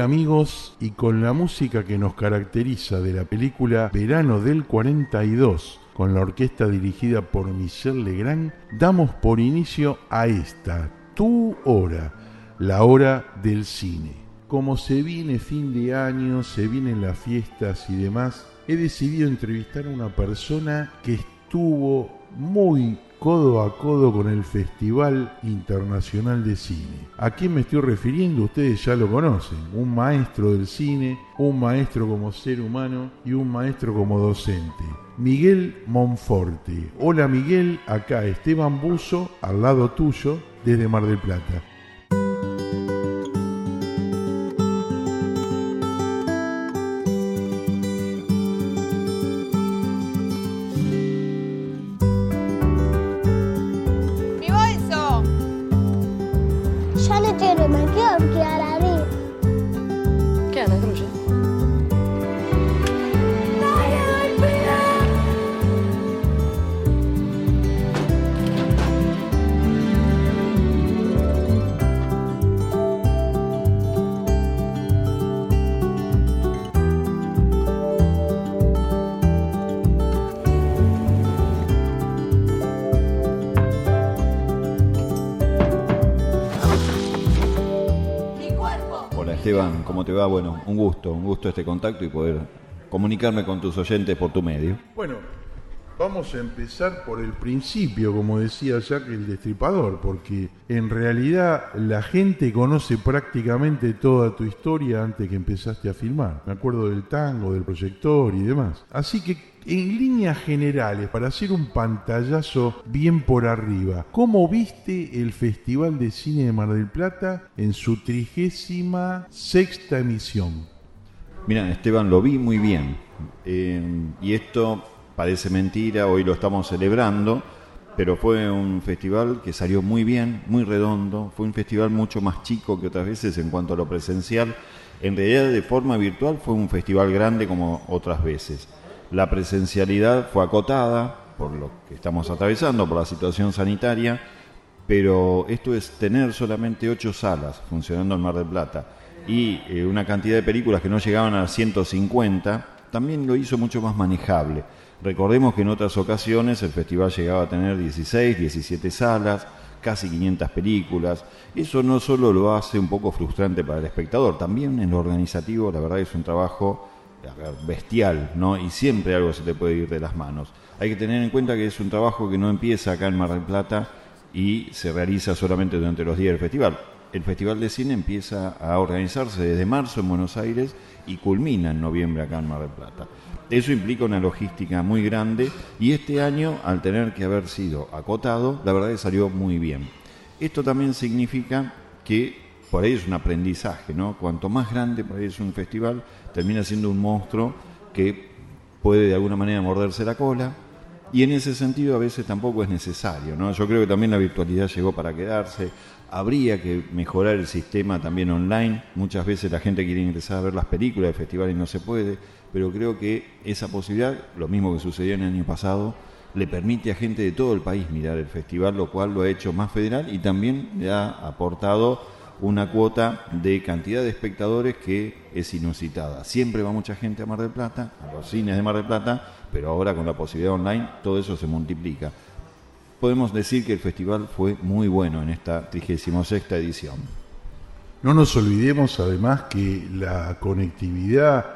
Amigos, y con la música que nos caracteriza de la película Verano del 42, con la orquesta dirigida por Michel Legrand, damos por inicio a esta, tu hora, la hora del cine. Como se viene fin de año, se vienen las fiestas y demás, he decidido entrevistar a una persona que estuvo muy codo a codo con el Festival Internacional de Cine. ¿A quién me estoy refiriendo? Ustedes ya lo conocen. Un maestro del cine, un maestro como ser humano y un maestro como docente. Miguel Monforte. Hola Miguel, acá Esteban Buzo, al lado tuyo, desde Mar del Plata. Este contacto y poder comunicarme con tus oyentes por tu medio. Bueno, vamos a empezar por el principio, como decía Jack el Destripador, porque en realidad la gente conoce prácticamente toda tu historia antes que empezaste a filmar. Me acuerdo del tango, del proyector y demás. Así que en líneas generales, para hacer un pantallazo bien por arriba, ¿cómo viste el Festival de Cine de Mar del Plata en su trigésima sexta emisión? Mira, Esteban, lo vi muy bien. Eh, y esto parece mentira, hoy lo estamos celebrando, pero fue un festival que salió muy bien, muy redondo, fue un festival mucho más chico que otras veces en cuanto a lo presencial. En realidad, de forma virtual, fue un festival grande como otras veces. La presencialidad fue acotada por lo que estamos atravesando, por la situación sanitaria, pero esto es tener solamente ocho salas funcionando en Mar del Plata y eh, una cantidad de películas que no llegaban a 150, también lo hizo mucho más manejable. Recordemos que en otras ocasiones el festival llegaba a tener 16, 17 salas, casi 500 películas. Eso no solo lo hace un poco frustrante para el espectador, también en lo organizativo la verdad es un trabajo bestial, ¿no? Y siempre algo se te puede ir de las manos. Hay que tener en cuenta que es un trabajo que no empieza acá en Mar del Plata y se realiza solamente durante los días del festival. El Festival de Cine empieza a organizarse desde marzo en Buenos Aires y culmina en noviembre acá en Mar del Plata. Eso implica una logística muy grande y este año, al tener que haber sido acotado, la verdad que salió muy bien. Esto también significa que por ahí es un aprendizaje, ¿no? Cuanto más grande por ahí es un festival, termina siendo un monstruo que puede de alguna manera morderse la cola, y en ese sentido a veces tampoco es necesario, ¿no? Yo creo que también la virtualidad llegó para quedarse, habría que mejorar el sistema también online, muchas veces la gente quiere ingresar a ver las películas de festivales y no se puede, pero creo que esa posibilidad, lo mismo que sucedió en el año pasado, le permite a gente de todo el país mirar el festival, lo cual lo ha hecho más federal y también le ha aportado una cuota de cantidad de espectadores que es inusitada. Siempre va mucha gente a Mar del Plata, a los cines de Mar del Plata, pero ahora con la posibilidad online todo eso se multiplica. Podemos decir que el festival fue muy bueno en esta 36 edición. No nos olvidemos además que la conectividad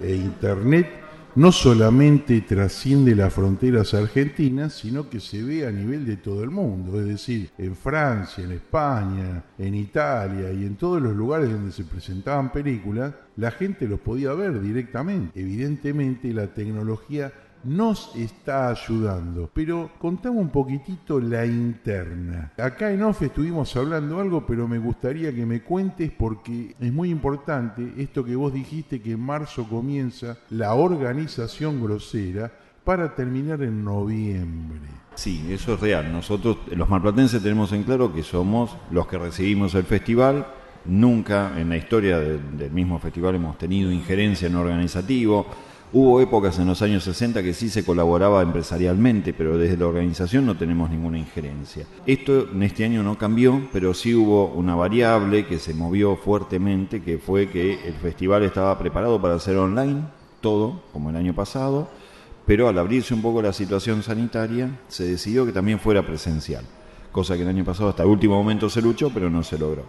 e Internet no solamente trasciende las fronteras argentinas, sino que se ve a nivel de todo el mundo, es decir, en Francia, en España, en Italia y en todos los lugares donde se presentaban películas, la gente los podía ver directamente. Evidentemente la tecnología nos está ayudando. Pero contame un poquitito la interna. Acá en OFE estuvimos hablando algo, pero me gustaría que me cuentes porque es muy importante esto que vos dijiste que en marzo comienza la organización grosera para terminar en noviembre. Sí, eso es real. Nosotros, los marplatenses, tenemos en claro que somos los que recibimos el festival. Nunca en la historia del mismo festival hemos tenido injerencia en organizativo Hubo épocas en los años 60 que sí se colaboraba empresarialmente, pero desde la organización no tenemos ninguna injerencia. Esto en este año no cambió, pero sí hubo una variable que se movió fuertemente, que fue que el festival estaba preparado para ser online, todo, como el año pasado, pero al abrirse un poco la situación sanitaria, se decidió que también fuera presencial, cosa que el año pasado hasta el último momento se luchó, pero no se logró.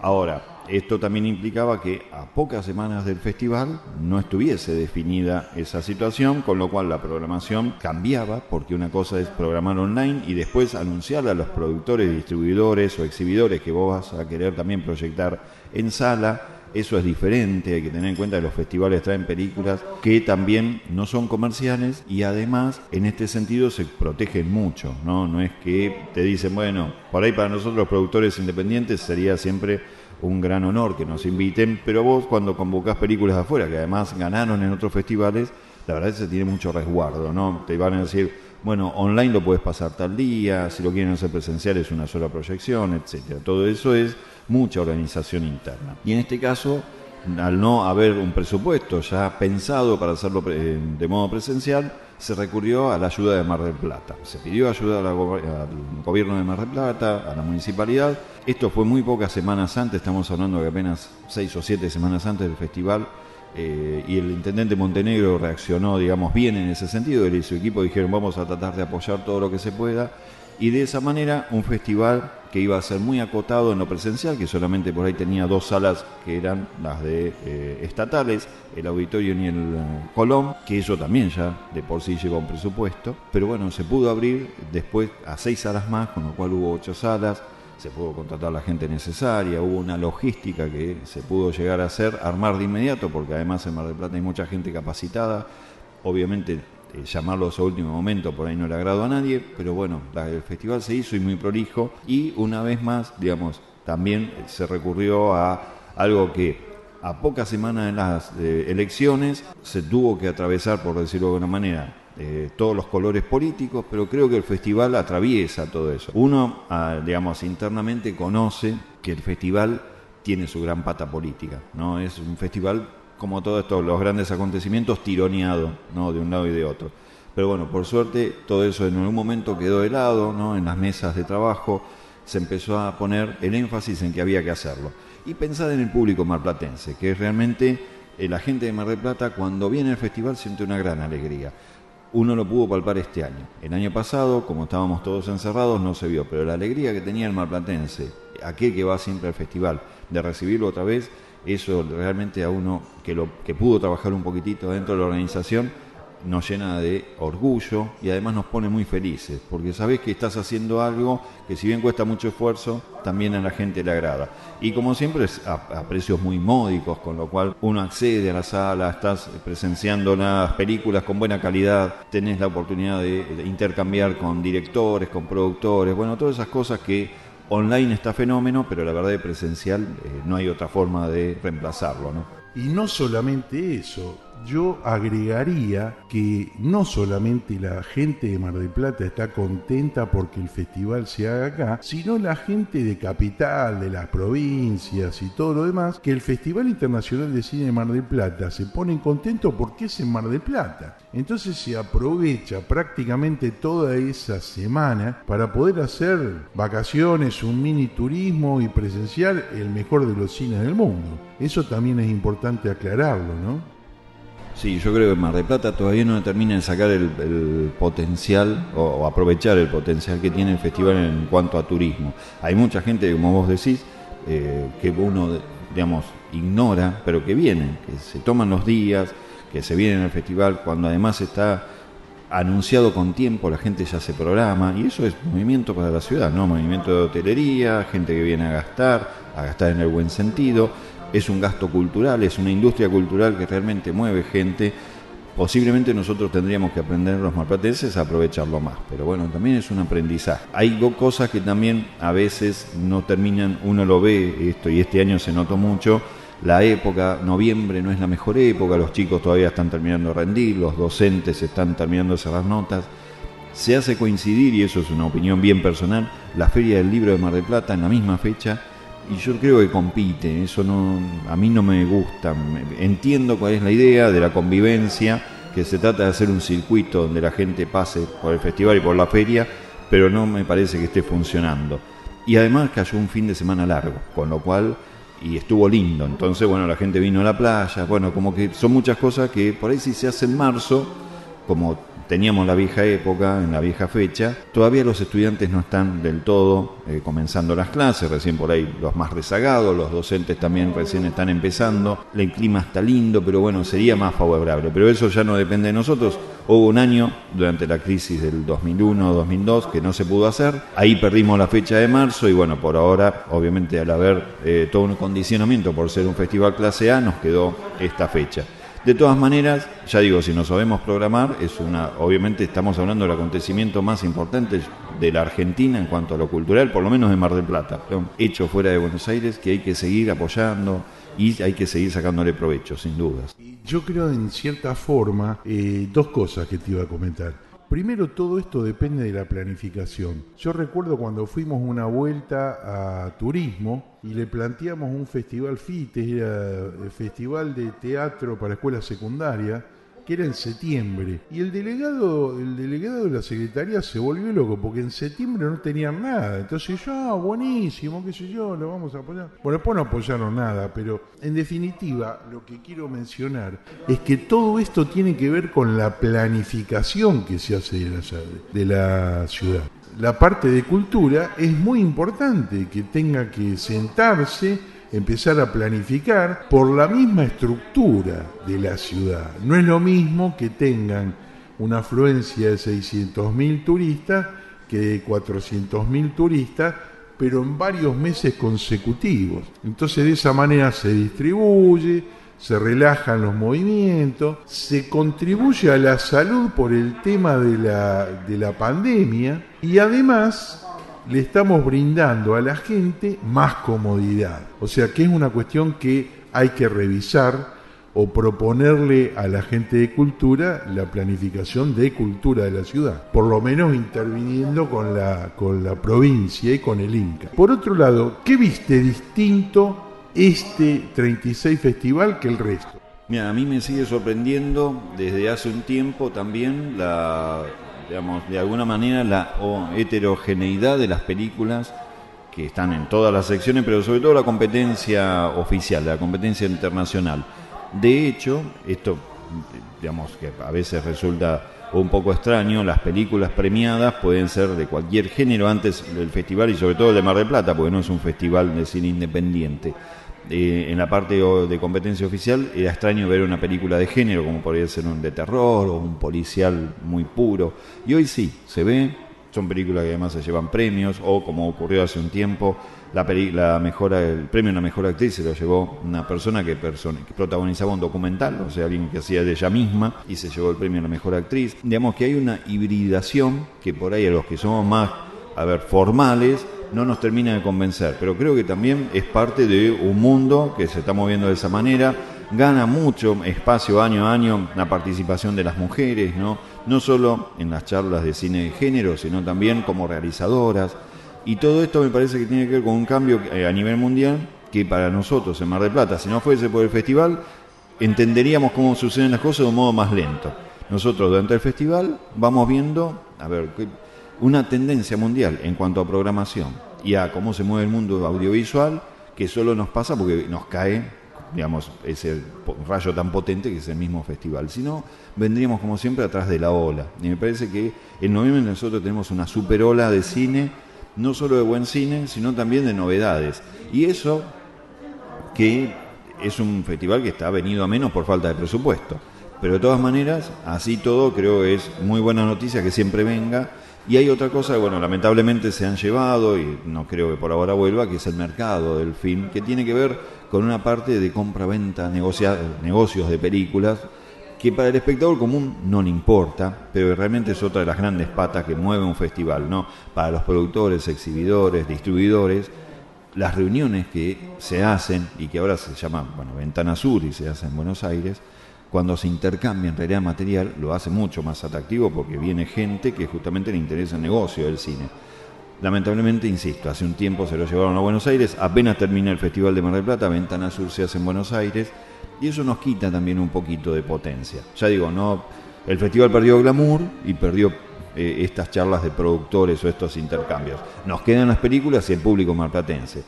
Ahora, esto también implicaba que a pocas semanas del festival no estuviese definida esa situación, con lo cual la programación cambiaba, porque una cosa es programar online y después anunciarle a los productores, distribuidores o exhibidores que vos vas a querer también proyectar en sala. Eso es diferente, hay que tener en cuenta que los festivales traen películas que también no son comerciales y además en este sentido se protegen mucho, ¿no? No es que te dicen, bueno, por ahí para nosotros los productores independientes sería siempre un gran honor que nos inviten, pero vos cuando convocás películas afuera, que además ganaron en otros festivales, la verdad es que se tiene mucho resguardo, ¿no? Te van a decir, bueno, online lo puedes pasar tal día, si lo quieren hacer presencial es una sola proyección, etcétera. Todo eso es mucha organización interna. Y en este caso, al no haber un presupuesto ya pensado para hacerlo de modo presencial, se recurrió a la ayuda de Mar del Plata. Se pidió ayuda al gobierno de Mar del Plata, a la municipalidad. Esto fue muy pocas semanas antes, estamos hablando de apenas seis o siete semanas antes del festival. Eh, y el intendente Montenegro reaccionó, digamos, bien en ese sentido. Él y su equipo dijeron, vamos a tratar de apoyar todo lo que se pueda. Y de esa manera, un festival que iba a ser muy acotado en lo presencial, que solamente por ahí tenía dos salas que eran las de eh, estatales, el auditorio y el eh, Colón, que eso también ya de por sí lleva un presupuesto, pero bueno, se pudo abrir después a seis salas más, con lo cual hubo ocho salas, se pudo contratar la gente necesaria, hubo una logística que se pudo llegar a hacer, armar de inmediato, porque además en Mar del Plata hay mucha gente capacitada, obviamente eh, llamarlos a último momento, por ahí no le agrado a nadie, pero bueno, el festival se hizo y muy prolijo. Y una vez más, digamos, también se recurrió a algo que a pocas semanas de las eh, elecciones se tuvo que atravesar, por decirlo de alguna manera, eh, todos los colores políticos, pero creo que el festival atraviesa todo eso. Uno, ah, digamos, internamente conoce que el festival tiene su gran pata política, ¿no? Es un festival como todos estos los grandes acontecimientos tironeado, ¿no? De un lado y de otro. Pero bueno, por suerte todo eso en algún momento quedó de lado, ¿no? En las mesas de trabajo se empezó a poner el énfasis en que había que hacerlo. Y pensar en el público marplatense, que es realmente eh, la gente de Mar del Plata cuando viene al festival siente una gran alegría. Uno lo pudo palpar este año. El año pasado, como estábamos todos encerrados, no se vio, pero la alegría que tenía el marplatense, aquel que va siempre al festival, de recibirlo otra vez, eso realmente a uno que, lo, que pudo trabajar un poquitito dentro de la organización nos llena de orgullo y además nos pone muy felices, porque sabés que estás haciendo algo que si bien cuesta mucho esfuerzo, también a la gente le agrada. Y como siempre es a, precios muy módicos, con lo cual uno accede a la sala, estás presenciando las películas con buena calidad, tenés la oportunidad de intercambiar con directores, con productores, bueno, todas esas cosas que Online está fenómeno, pero la verdad de presencial eh, no hay otra forma de reemplazarlo, ¿no? Y no solamente eso, yo agregaría que no solamente la gente de Mar del Plata está contenta porque el festival se haga acá, sino la gente de capital, de las provincias y todo lo demás, que el Festival Internacional de Cine de Mar del Plata se ponen contentos porque es en Mar del Plata. Entonces se aprovecha prácticamente toda esa semana para poder hacer vacaciones, un mini turismo y presenciar el mejor de los cines del mundo. Eso también es importante aclararlo, ¿no? Sí, yo creo que Mar de Plata todavía no termina de sacar el, potencial o, aprovechar el potencial que tiene el festival en cuanto a turismo. Hay mucha gente, como vos decís, eh, que uno, digamos, ignora, pero que vienen, que se toman los días, que se vienen al festival, cuando además está anunciado con tiempo, la gente ya se programa, y eso es movimiento para la ciudad, ¿no? Movimiento de hotelería, gente que viene a gastar, a gastar en el buen sentido es un gasto cultural, es una industria cultural que realmente mueve gente. Posiblemente nosotros tendríamos que aprender los marplatenses a aprovecharlo más, pero bueno, también es un aprendizaje. Hay cosas que también a veces no terminan, uno lo ve, esto y este año se notó mucho, la época, noviembre no es la mejor época, los chicos todavía están terminando de rendir, los docentes están terminando de cerrar notas. Se hace coincidir, y eso es una opinión bien personal, la Feria del Libro de Mar del Plata en la misma fecha y yo creo que compite, eso no, a mí no me gusta. Entiendo cuál es la idea de la convivencia, que se trata de hacer un circuito donde la gente pase por el festival y por la feria, pero no me parece que esté funcionando. Y además cayó un fin de semana largo, con lo cual y estuvo lindo. Entonces, bueno, la gente vino a la playa, bueno, como que son muchas cosas que por ahí si se hace en marzo, como teníamos la vieja época, en la vieja fecha, todavía los estudiantes no están del todo eh, comenzando las clases, recién por ahí los más rezagados, los docentes también recién están empezando, el clima está lindo, pero bueno, sería más favorable, pero eso ya no depende de nosotros. Hubo un año durante la crisis del 2001-2002 que no se pudo hacer, ahí perdimos la fecha de marzo y bueno, por ahora, obviamente al haber eh, todo un condicionamiento por ser un festival clase A, nos quedó esta fecha. De todas maneras, ya digo, si nos sabemos programar, es una, obviamente estamos hablando del acontecimiento más importante de la Argentina en cuanto a lo cultural, por lo menos de Mar del Plata, hecho fuera de Buenos Aires, que hay que seguir apoyando y hay que seguir sacándole provecho, sin dudas. Yo creo en cierta forma eh, dos cosas que te iba a comentar. Primero, todo esto depende de la planificación. Yo recuerdo cuando fuimos una vuelta a turismo y le planteamos un festival FITES, era el Festival de Teatro para Escuela Secundaria, que era en septiembre. Y el delegado, el delegado de la secretaría se volvió loco porque en septiembre no tenían nada. Entonces yo, ah, buenísimo, qué sé yo, lo vamos a apoyar. Bueno, después no apoyaron nada, pero en definitiva lo que quiero mencionar es que todo esto tiene que ver con la planificación que se hace de la, de la ciudad la parte de cultura es muy importante que tenga que sentarse empezar a planificar por la misma estructura de la ciudad. No es lo mismo que tengan una afluencia de 600.000 turistas que de 400.000 turistas, pero en varios meses consecutivos. Entonces de esa manera se distribuye, se relajan los movimientos, se contribuye a la salud por el tema de la, de la pandemia y además le estamos brindando a la gente más comodidad. O sea que es una cuestión que hay que revisar o proponerle a la gente de cultura la planificación de cultura de la ciudad, por lo menos interviniendo con la, con la provincia y con el Inca. Por otro lado, ¿qué viste distinto este 36 festival que el resto? Mira, a mí me sigue sorprendiendo desde hace un tiempo también la, digamos, de alguna manera la heterogeneidad de las películas que están en todas las secciones, pero sobre todo la competencia oficial, la competencia internacional. De hecho, esto, digamos, que a veces resulta un poco extraño, las películas premiadas pueden ser de cualquier género antes del festival y sobre todo de Mar del Plata, porque no es un festival de cine independiente. Eh, en la parte de competencia oficial era extraño ver una película de género, como podría ser un de terror o un policial muy puro. Y hoy sí, se ve, son películas que además se llevan premios, o como ocurrió hace un tiempo, la, la mejor, el premio a la mejor actriz se lo llevó una persona que, que, protagonizaba un documental, o sea, alguien que hacía de ella misma, y se llevó el premio a la mejor actriz. Digamos que hay una hibridación que por ahí a los que somos más, a ver, formales, no nos termina de convencer, pero creo que también es parte de un mundo que se está moviendo de esa manera, gana mucho espacio año a año la participación de las mujeres, ¿no? no solo en las charlas de cine de género, sino también como realizadoras, y todo esto me parece que tiene que ver con un cambio eh, a nivel mundial que para nosotros en Mar del Plata, si no fuese por el festival, entenderíamos cómo suceden las cosas de un modo más lento. Nosotros durante el festival vamos viendo, a ver, una tendencia mundial en cuanto a programación y a cómo se mueve el mundo audiovisual que solo nos pasa porque nos cae, digamos, ese rayo tan potente que es el mismo festival. Si no, vendríamos como siempre atrás de la ola. Y me parece que en noviembre nosotros tenemos una super ola de cine, no solo de buen cine, sino también de novedades. Y eso que es un festival que está venido a menos por falta de presupuesto. Pero de todas maneras, así todo, creo que es muy buena noticia que siempre venga y hay otra cosa que, bueno, lamentablemente se han llevado, y no creo que por ahora vuelva, que es el mercado del film, que tiene que ver con una parte de compra-venta, negocios de películas, que para el espectador común no le importa, pero realmente es otra de las grandes patas que mueve un festival, ¿no? Para los productores, exhibidores, distribuidores, las reuniones que se hacen y que ahora se llaman, bueno, Ventana Sur y se hacen en Buenos Aires, cuando se intercambia en realidad material, lo hace mucho más atractivo porque viene gente que justamente le interesa el negocio del cine. Lamentablemente, insisto, hace un tiempo se lo llevaron a Buenos Aires, apenas termina el Festival de Mar del Plata, Ventana Sur se hace en Buenos Aires, y eso nos quita también un poquito de potencia. Ya digo, no, El festival perdió glamour y perdió eh, estas charlas de productores o estos intercambios. Nos quedan las películas y el público marplatense.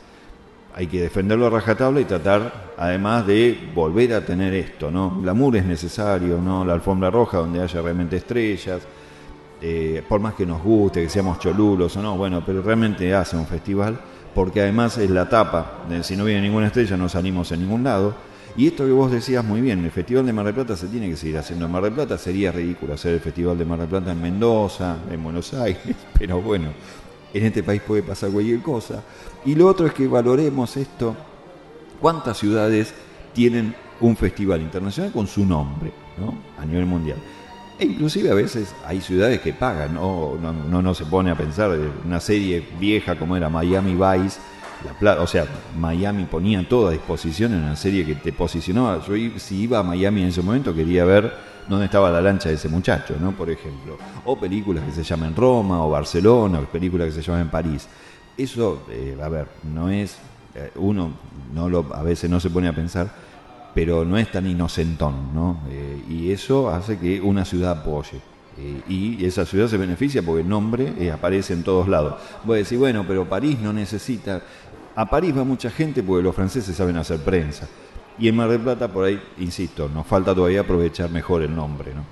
Hay que defenderlo a rajatabla y tratar, además, de volver a tener esto, ¿no? Glamour es necesario, ¿no? La alfombra roja donde haya realmente estrellas, eh, por más que nos guste, que seamos cholulos o no, bueno, pero realmente hace un festival, porque además es la tapa, de, si no viene ninguna estrella no salimos en ningún lado. Y esto que vos decías muy bien, el Festival de Mar del Plata se tiene que seguir haciendo. En Mar del Plata sería ridículo hacer el Festival de Mar del Plata en Mendoza, en Buenos Aires, pero bueno, en este país puede pasar cualquier cosa. Y lo otro es que valoremos esto, cuántas ciudades tienen un festival internacional con su nombre, ¿no? A nivel mundial. E inclusive a veces hay ciudades que pagan, ¿no? No, no, se pone a pensar una serie vieja como era Miami Vice, la o sea, Miami ponía todo a disposición en una serie que te posicionaba. Yo si iba a Miami en ese momento quería ver dónde estaba la lancha de ese muchacho, ¿no? Por ejemplo. O películas que se llaman Roma o Barcelona, o películas que se llaman París. Eso, eh, a ver, no es, eh, uno no lo, a veces no se pone a pensar, pero no es tan inocentón, ¿no? Eh, y eso hace que una ciudad apoye. Eh, y esa ciudad se beneficia porque el nombre aparece en todos lados. Voy a decir, bueno, pero París no necesita... A París va mucha gente porque los franceses saben hacer prensa. Y en Mar del Plata, por ahí, insisto, nos falta todavía aprovechar mejor el nombre, ¿no?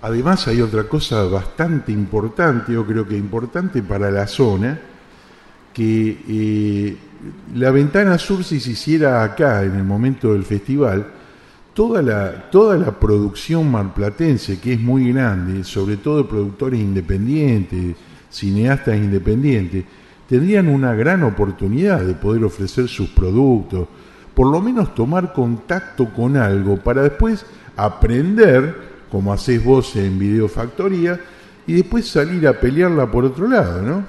Además hay otra cosa bastante importante, yo creo que importante para la zona, que la ventana sur si se hiciera acá en el momento del festival, toda la, toda la producción marplatense, que es muy grande, sobre todo productores independientes, cineastas independientes, tendrían una gran oportunidad de poder ofrecer sus productos, por lo menos tomar contacto con algo para después aprender, como hacés vos en Videofactoría, y después salir a pelearla por otro lado, ¿no?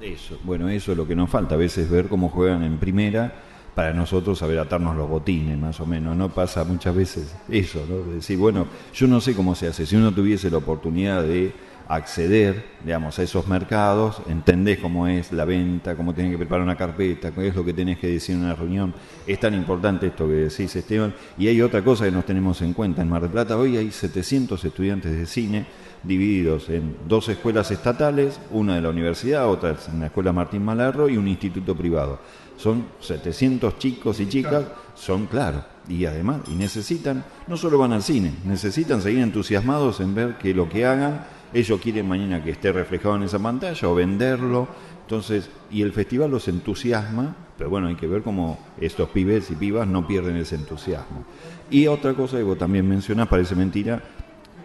Eso, bueno, eso es lo que nos falta, a veces ver cómo juegan en primera para nosotros saber atarnos los botines, más o menos. No pasa muchas veces eso, ¿no? decir, bueno, yo no sé cómo se hace. Si uno tuviese la oportunidad de acceder, digamos, a esos mercados, entendés cómo es la venta, cómo tenés que preparar una carpeta, qué es lo que tenés que decir en una reunión. Es tan importante esto que decís, Esteban. Y hay otra cosa que nos tenemos en cuenta. En Mar del Plata hoy hay 700 estudiantes de cine divididos en dos escuelas estatales, una de la universidad, otra en la Escuela Martín Malarro y un instituto privado. Son 700 chicos y chicas, son claro, y además, y necesitan, no solo van al cine, necesitan seguir entusiasmados en ver que lo que hagan, ellos quieren mañana que esté reflejado en esa pantalla o venderlo, entonces, y el festival los entusiasma, pero bueno, hay que ver cómo estos pibes y pibas no pierden ese entusiasmo. Y otra cosa que vos también mencionás, parece mentira,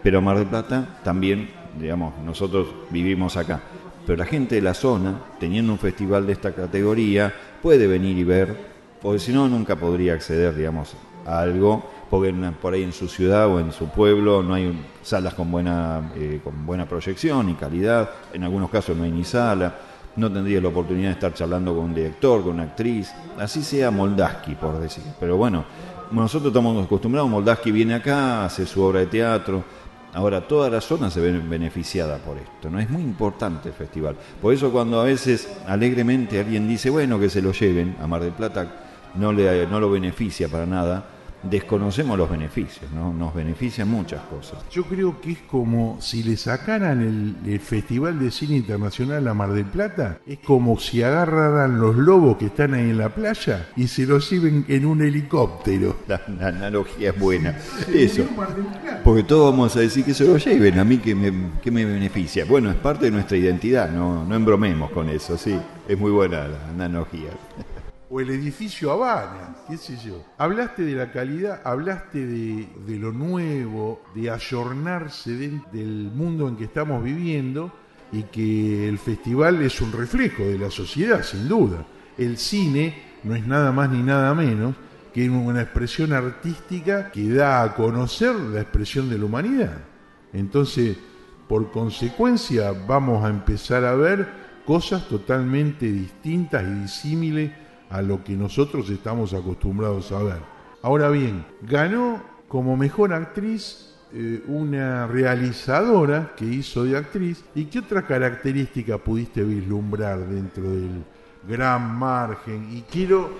pero Mar del Plata también, digamos, nosotros vivimos acá. Pero la gente de la zona, teniendo un festival de esta categoría, puede venir y ver, porque si no, nunca podría acceder, digamos, a algo, porque por ahí en su ciudad o en su pueblo no hay salas con buena, eh, con buena proyección y calidad, en algunos casos no hay ni sala, no tendría la oportunidad de estar charlando con un director, con una actriz, así sea Moldaski, por decir. Pero bueno, nosotros estamos acostumbrados, Moldaski viene acá, hace su obra de teatro, Ahora, toda la zona se ve beneficiada por esto, ¿no? Es muy importante el festival. Por eso cuando a veces alegremente alguien dice, bueno, que se lo lleven a Mar del Plata, no, le, no lo beneficia para nada, desconocemos los beneficios, ¿no? Nos benefician muchas cosas. Yo creo que es como si le sacaran el, Festival de Cine Internacional a Mar del Plata, es como si agarraran los lobos que están ahí en la playa y se los lleven en un helicóptero. La, analogía es buena. Eso. Porque todos vamos a decir que se lo lleven, a mí que me, que me beneficia. Bueno, es parte de nuestra identidad, no, no embromemos con eso, sí. Es muy buena la analogía o el edificio Habana, qué sé yo. Hablaste de la calidad, hablaste de, lo nuevo, de ayornarse del mundo en que estamos viviendo y que el festival es un reflejo de la sociedad, sin duda. El cine no es nada más ni nada menos que una expresión artística que da a conocer la expresión de la humanidad. Entonces, por consecuencia, vamos a empezar a ver cosas totalmente distintas y disímiles a lo que nosotros estamos acostumbrados a ver. Ahora bien, ganó como mejor actriz eh, una realizadora que hizo de actriz. ¿Y qué otra característica pudiste vislumbrar dentro del gran margen? Y quiero,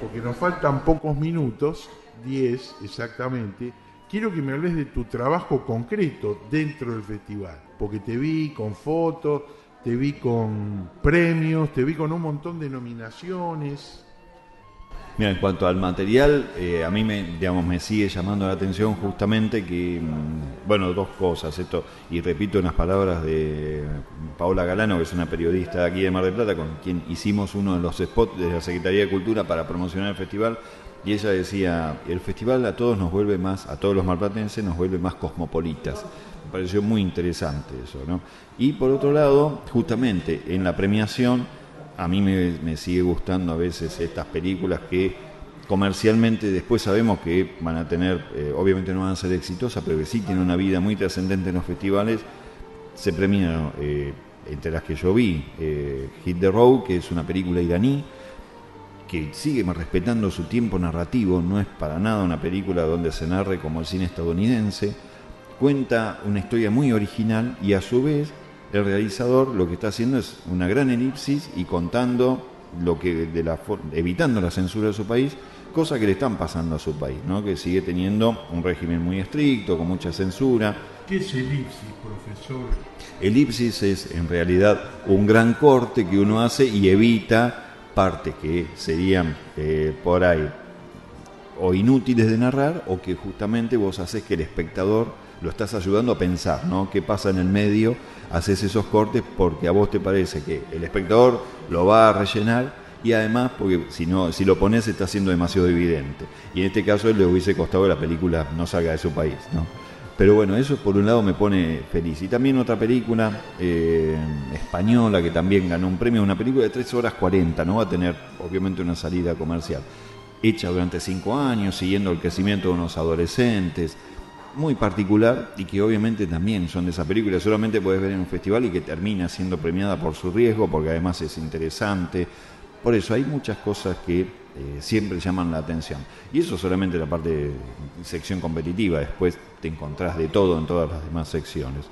porque nos faltan pocos minutos, 10 exactamente, quiero que me hables de tu trabajo concreto dentro del festival, porque te vi con fotos, te vi con premios, te vi con un montón de nominaciones. Mira, en cuanto al material, eh, a mí me, digamos, me sigue llamando la atención justamente que, mm, bueno, dos cosas, esto, y repito unas palabras de Paola Galano, que es una periodista aquí de Mar del Plata, con quien hicimos uno de los spots de la Secretaría de Cultura para promocionar el festival, y ella decía, el festival a todos nos vuelve más, a todos los marplatenses nos vuelve más cosmopolitas. Me pareció muy interesante eso, ¿no? Y por otro lado, justamente en la premiación, a mí me, sigue gustando a veces estas películas que comercialmente después sabemos que van a tener, eh, obviamente no van a ser exitosas, pero que sí tienen una vida muy trascendente en los festivales. Se premian, eh, entre las que yo vi, eh, Hit the Road, que es una película iraní, que sigue respetando su tiempo narrativo, no es para nada una película donde se narre como el cine estadounidense, cuenta una historia muy original y a su vez el realizador lo que está haciendo es una gran elipsis y contando lo que de la evitando la censura de su país, cosa que le están pasando a su país, ¿no? que sigue teniendo un régimen muy estricto, con mucha censura. ¿Qué es elipsis, profesor? Elipsis es en realidad un gran corte que uno hace y evita partes que serían eh, por ahí o inútiles de narrar o que justamente vos haces que el espectador lo estás ayudando a pensar, ¿no? ¿Qué pasa en el medio? Haces esos cortes porque a vos te parece que el espectador lo va a rellenar y además porque si no si lo pones está siendo demasiado evidente. Y en este caso le hubiese costado que la película no salga de su país, ¿no? Pero bueno, eso por un lado me pone feliz. Y también otra película eh, española que también ganó un premio, una película de 3 horas 40, no va a tener obviamente una salida comercial. Hecha durante 5 años, siguiendo el crecimiento de unos adolescentes, muy particular y que obviamente también son de esa película, solamente puedes ver en un festival y que termina siendo premiada por su riesgo, porque además es interesante. Por eso hay muchas cosas que eh, siempre llaman la atención. Y eso solamente la parte de sección competitiva, después te encontrás de todo en todas las demás secciones.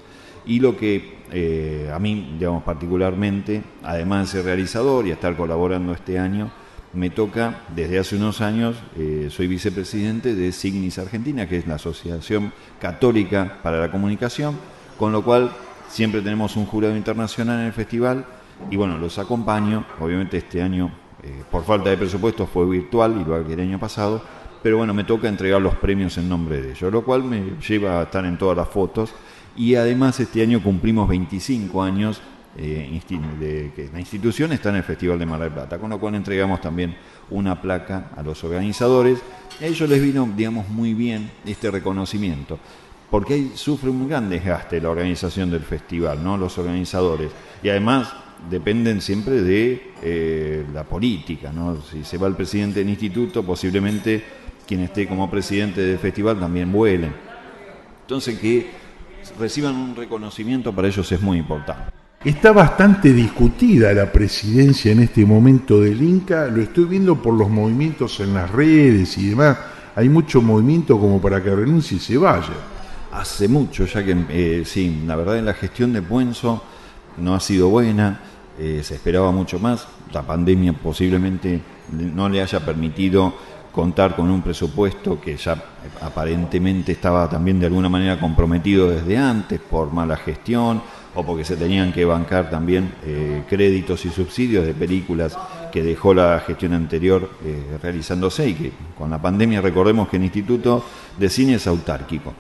Y lo que eh, a mí, digamos particularmente, además de ser realizador y estar colaborando este año, me toca, desde hace unos años, eh, soy vicepresidente de Signis Argentina, que es la Asociación Católica para la Comunicación, con lo cual siempre tenemos un jurado internacional en el festival y bueno, los acompaño, obviamente este año eh, por falta de presupuesto fue virtual, igual que el año pasado, pero bueno, me toca entregar los premios en nombre de ellos, lo cual me lleva a estar en todas las fotos. Y además este año cumplimos 25 años eh, de que la institución está en el Festival de Mar del Plata, con lo cual entregamos también una placa a los organizadores. A ellos les vino, digamos, muy bien este reconocimiento, porque ahí sufre un gran desgaste la organización del festival, ¿no? Los organizadores. Y además dependen siempre de eh, la política, ¿no? Si se va el presidente del instituto, posiblemente quien esté como presidente del festival también vuele. Entonces que reciban un reconocimiento para ellos es muy importante. Está bastante discutida la presidencia en este momento del Inca, lo estoy viendo por los movimientos en las redes y demás. Hay mucho movimiento como para que renuncie y se vaya. Hace mucho, ya que eh, sí, la verdad en la gestión de Puenzo no ha sido buena, eh, se esperaba mucho más, la pandemia posiblemente no le haya permitido contar con un presupuesto que ya aparentemente estaba también de alguna manera comprometido desde antes por mala gestión o porque se tenían que bancar también eh, créditos y subsidios de películas que dejó la gestión anterior eh, realizándose y que con la pandemia recordemos que el Instituto de Cine es autárquico.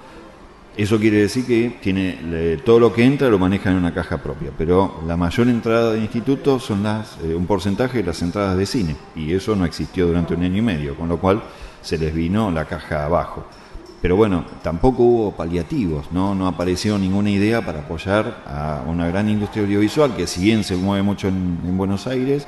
Eso quiere decir que tiene todo lo que entra lo maneja en una caja propia, pero la mayor entrada del instituto son las, eh, un porcentaje de las entradas de cine y eso no existió durante un año y medio, con lo cual se les vino la caja abajo. Pero bueno, tampoco hubo paliativos, ¿no? no apareció ninguna idea para apoyar a una gran industria audiovisual que si bien se mueve mucho en, Buenos Aires,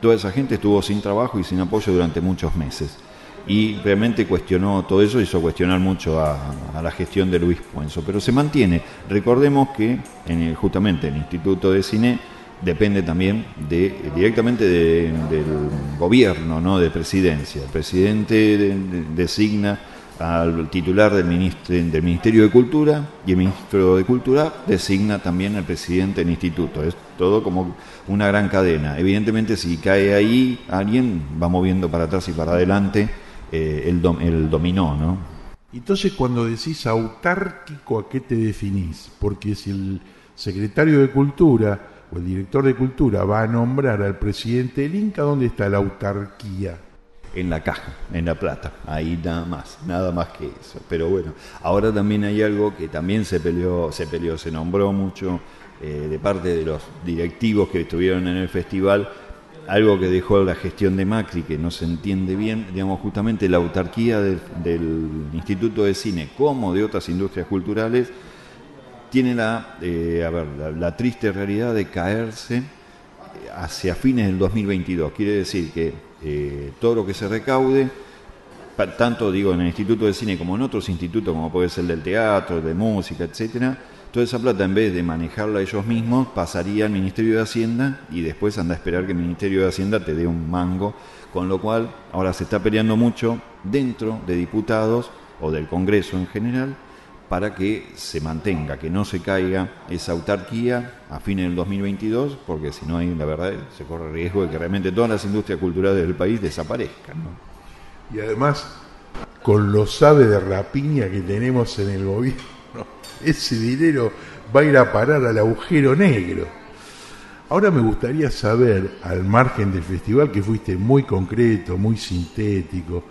toda esa gente estuvo sin trabajo y sin apoyo durante muchos meses. Y realmente cuestionó todo eso, hizo cuestionar mucho a, la gestión de Luis Puenzo. Pero se mantiene. Recordemos que en justamente el Instituto de Cine depende también de, directamente del gobierno, ¿no? de presidencia. El presidente designa al titular del, del Ministerio de Cultura y el Ministro de Cultura designa también al presidente del instituto. Es todo como una gran cadena. Evidentemente si cae ahí alguien va moviendo para atrás y para adelante eh, el, el dominó, ¿no? Entonces cuando decís autárquico, ¿a qué te definís? Porque si el secretario de Cultura o el director de Cultura va a nombrar al presidente del Inca, ¿dónde está la autarquía? En la caja, en la plata, ahí nada más, nada más que eso. Pero bueno, ahora también hay algo que también se peleó, se peleó, se nombró mucho eh, de parte de los directivos que estuvieron en el festival, algo que dejó la gestión de Macri, que no se entiende bien, digamos, justamente la autarquía del, Instituto de Cine, como de otras industrias culturales, tiene la, eh, a ver, la, triste realidad de caerse hacia fines del 2022. Quiere decir que eh, todo lo que se recaude, tanto digo en el Instituto de Cine como en otros institutos, como puede ser el del teatro, de música, etcétera, Toda esa plata, en vez de manejarla ellos mismos, pasaría al Ministerio de Hacienda y después anda a esperar que el Ministerio de Hacienda te dé un mango. Con lo cual, ahora se está peleando mucho dentro de diputados o del Congreso en general para que se mantenga, que no se caiga esa autarquía a fines del 2022, porque si no hay, la verdad, se corre riesgo de que realmente todas las industrias culturales del país desaparezcan. Y además, con los sabe de rapiña que tenemos en el gobierno, ese dinero va a ir a parar al agujero negro. Ahora me gustaría saber, al margen del festival, que fuiste muy concreto, muy sintético,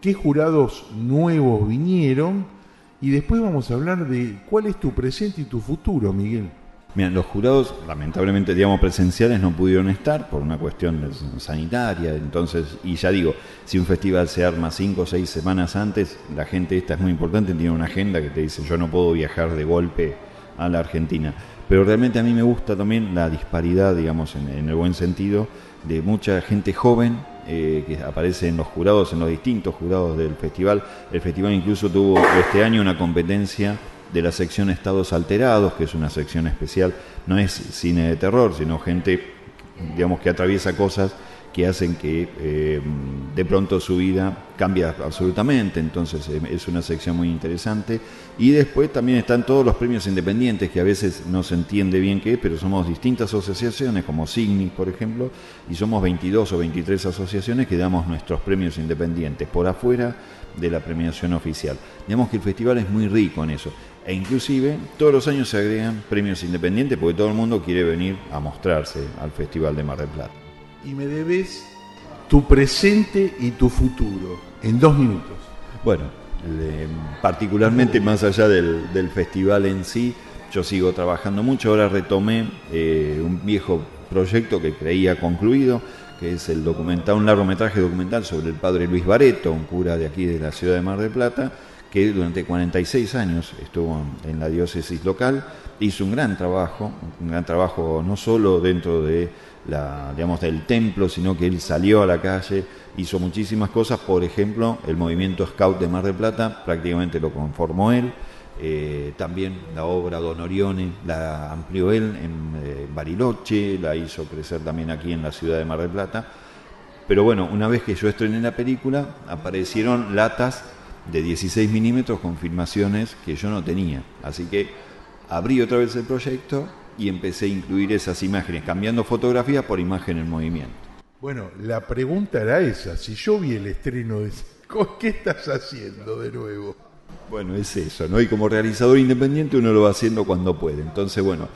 qué jurados nuevos vinieron y después vamos a hablar de cuál es tu presente y tu futuro, Miguel. Mira, los jurados, lamentablemente, digamos, presenciales no pudieron estar por una cuestión sanitaria, entonces, y ya digo, si un festival se arma cinco o seis semanas antes, la gente esta es muy importante, tiene una agenda que te dice, yo no puedo viajar de golpe a la Argentina. Pero realmente a mí me gusta también la disparidad, digamos, en, el buen sentido, de mucha gente joven eh, que aparece en los jurados, en los distintos jurados del festival. El festival incluso tuvo este año una competencia de la sección Estados Alterados, que es una sección especial, no es cine de terror, sino gente, digamos, que atraviesa cosas que hacen que eh, de pronto su vida cambia absolutamente, entonces eh, es una sección muy interesante. Y después también están todos los premios independientes, que a veces no se entiende bien qué, pero somos distintas asociaciones, como Signi, por ejemplo, y somos 22 o 23 asociaciones que damos nuestros premios independientes por afuera de la premiación oficial. Digamos que el festival es muy rico en eso. E inclusive todos los años se agregan premios independientes porque todo el mundo quiere venir a mostrarse al Festival de Mar del Plata. Y me debes tu presente y tu futuro en dos minutos. Bueno, particularmente más allá del, festival en sí, yo sigo trabajando mucho. Ahora retomé eh, un viejo proyecto que creía concluido, que es el documental, un largometraje documental sobre el padre Luis Bareto, un cura de aquí de la ciudad de Mar del Plata, que durante 46 años estuvo en la diócesis local, hizo un gran trabajo, un gran trabajo no solo dentro de la, digamos, del templo, sino que él salió a la calle, hizo muchísimas cosas, por ejemplo, el movimiento Scout de Mar del Plata prácticamente lo conformó él, eh, también la obra Don Orione la amplió él en eh, Bariloche, la hizo crecer también aquí en la ciudad de Mar del Plata, pero bueno, una vez que yo estrené la película, aparecieron latas de 16 milímetros con filmaciones que yo no tenía. Así que abrí otra vez el proyecto y empecé a incluir esas imágenes, cambiando fotografía por imagen en movimiento. Bueno, la pregunta era esa, si yo vi el estreno de... ¿Qué estás haciendo de nuevo? Bueno, es eso, ¿no? Y como realizador independiente uno lo va haciendo cuando puede. Entonces, bueno,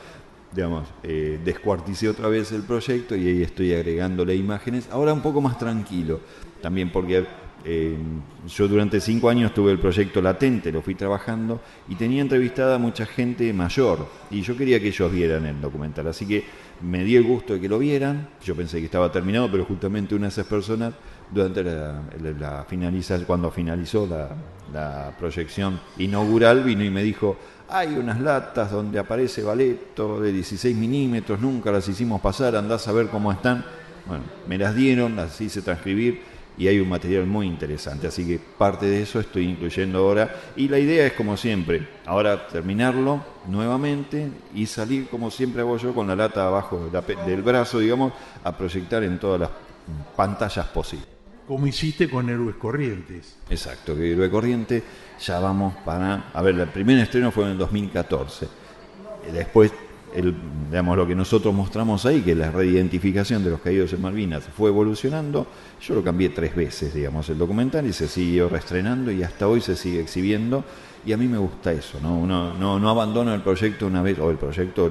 digamos, eh, descuarticé otra vez el proyecto y ahí estoy agregándole imágenes. Ahora un poco más tranquilo, también porque eh, yo durante cinco años tuve el proyecto latente, lo fui trabajando y tenía entrevistada a mucha gente mayor y yo quería que ellos vieran el documental, así que me di el gusto de que lo vieran, yo pensé que estaba terminado, pero justamente una de esas personas durante la, cuando finalizó la, la, proyección inaugural vino y me dijo, hay unas latas donde aparece Valeto de 16 milímetros, nunca las hicimos pasar, andás a ver cómo están. Bueno, me las dieron, las hice transcribir y hay un material muy interesante. Así que parte de eso estoy incluyendo ahora. Y la idea es, como siempre, ahora terminarlo nuevamente y salir, como siempre hago yo, con la lata abajo del brazo, digamos, a proyectar en todas las pantallas posibles. Como hiciste con Héroes Corrientes. Exacto, que Héroe Corriente ya vamos para... A ver, el primer estreno fue en el 2014. Después el, digamos, lo que nosotros mostramos ahí, que la reidentificación de los caídos en Malvinas fue evolucionando, yo lo cambié tres veces, digamos, el documental y se siguió reestrenando y hasta hoy se sigue exhibiendo y a mí me gusta eso, ¿no? Uno no, no abandona el proyecto una vez, o el proyecto,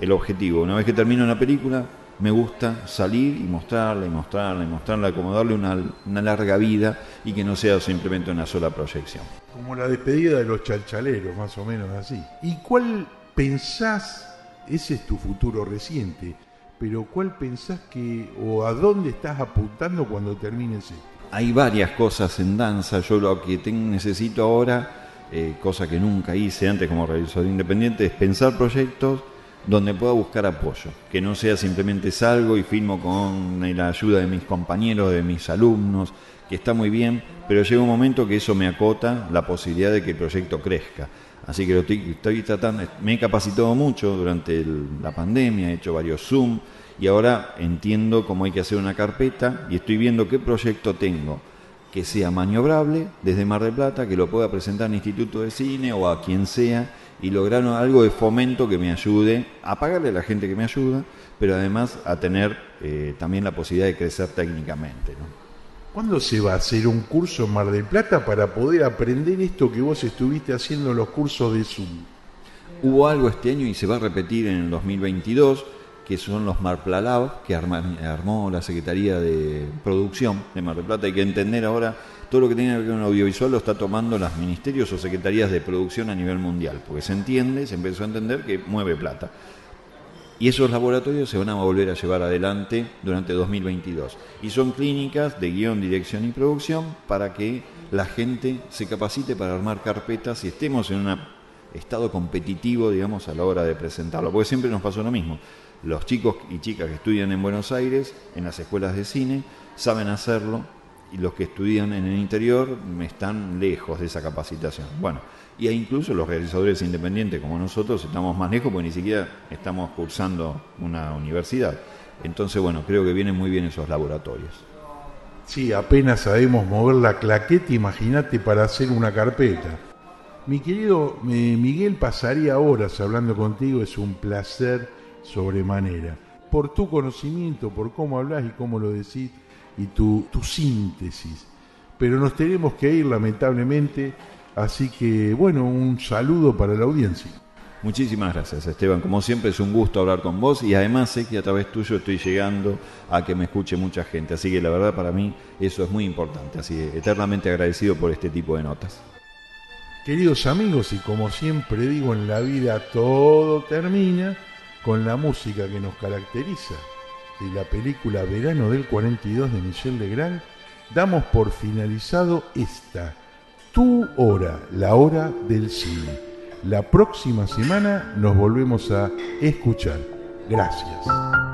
el, objetivo, una vez que termino una película, me gusta salir y mostrarla y mostrarla y mostrarla, como darle una, una, larga vida y que no sea simplemente una sola proyección. Como la despedida de los chalchaleros, más o menos así. ¿Y cuál pensás, ese es tu futuro reciente, pero cuál pensás que, o a dónde estás apuntando cuando termines esto? Hay varias cosas en danza, yo lo que tengo, necesito ahora, eh, cosa que nunca hice antes como realizador independiente, es pensar proyectos donde pueda buscar apoyo, que no sea simplemente salgo y filmo con la ayuda de mis compañeros, de mis alumnos, que está muy bien, pero llega un momento que eso me acota la posibilidad de que el proyecto crezca. Así que lo estoy, tratando, me he capacitado mucho durante la pandemia, he hecho varios Zoom y ahora entiendo cómo hay que hacer una carpeta y estoy viendo qué proyecto tengo que sea maniobrable desde Mar del Plata, que lo pueda presentar al Instituto de Cine o a quien sea y lograr algo de fomento que me ayude a pagarle a la gente que me ayuda, pero además a tener eh, también la posibilidad de crecer técnicamente. ¿Cuándo se va a hacer un curso en Mar del Plata para poder aprender esto que vos estuviste haciendo en los cursos de Zoom? Hubo algo este año y se va a repetir en el 2022, que son los Marplalab, que armó la Secretaría de Producción de Mar del Plata. Hay que entender ahora todo lo que tiene que ver con audiovisual lo está tomando los ministerios o secretarías de producción a nivel mundial, porque se entiende, se empezó a entender que mueve plata. Y esos laboratorios se van a volver a llevar adelante durante 2022. Y son clínicas de guion, dirección y producción para que la gente se capacite para armar carpetas y estemos en un estado competitivo, digamos, a la hora de presentarlo. Porque siempre nos pasó lo mismo. Los chicos y chicas que estudian en Buenos Aires, en las escuelas de cine, saben hacerlo y los que estudian en el interior están lejos de esa capacitación. Bueno, y incluso los realizadores independientes como nosotros estamos más lejos porque ni siquiera estamos cursando una universidad. Entonces, bueno, creo que vienen muy bien esos laboratorios. Sí, apenas sabemos mover la claqueta, imagínate para hacer una carpeta. Mi querido Miguel, pasaría horas hablando contigo, es un placer sobremanera. Por tu conocimiento, por cómo hablas y cómo lo decís y tu, tu síntesis. Pero nos tenemos que ir, lamentablemente Así que, bueno, un saludo para la audiencia. Muchísimas gracias, Esteban. Como siempre, es un gusto hablar con vos y además sé que a través tuyo estoy llegando a que me escuche mucha gente. Así que la verdad para mí eso es muy importante. Así que eternamente agradecido por este tipo de notas. Queridos amigos, y como siempre digo, en la vida todo termina con la música que nos caracteriza. De la película Verano del 42 de Michel Legrand, damos por finalizado esta tu hora, la hora del cine. La próxima semana nos volvemos a escuchar. Gracias.